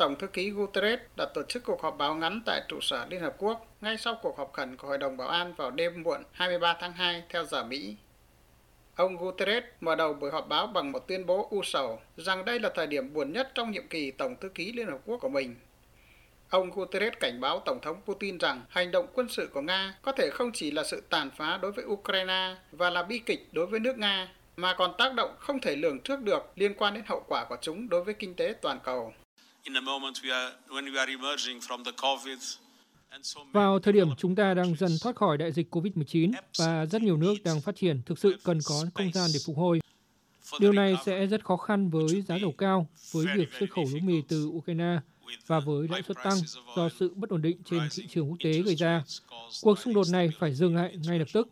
Tổng thư ký Guterres đã tổ chức cuộc họp báo ngắn tại trụ sở Liên Hợp Quốc ngay sau cuộc họp khẩn của Hội đồng Bảo an vào đêm muộn 23 tháng 2 theo giờ Mỹ. Ông Guterres mở đầu buổi họp báo bằng một tuyên bố u sầu rằng đây là thời điểm buồn nhất trong nhiệm kỳ Tổng thư ký Liên Hợp Quốc của mình. Ông Guterres cảnh báo Tổng thống Putin rằng hành động quân sự của Nga có thể không chỉ là sự tàn phá đối với Ukraine và là bi kịch đối với nước Nga, mà còn tác động không thể lường trước được liên quan đến hậu quả của chúng đối với kinh tế toàn cầu. Vào thời điểm chúng ta đang dần thoát khỏi đại dịch COVID-19 và rất nhiều nước đang phát triển thực sự cần có không gian để phục hồi. Điều này sẽ rất khó khăn với giá dầu cao, với việc xuất khẩu lúa mì từ Ukraine và với lãi suất tăng do sự bất ổn định trên thị trường quốc tế gây ra. Cuộc xung đột này phải dừng lại ngay lập tức.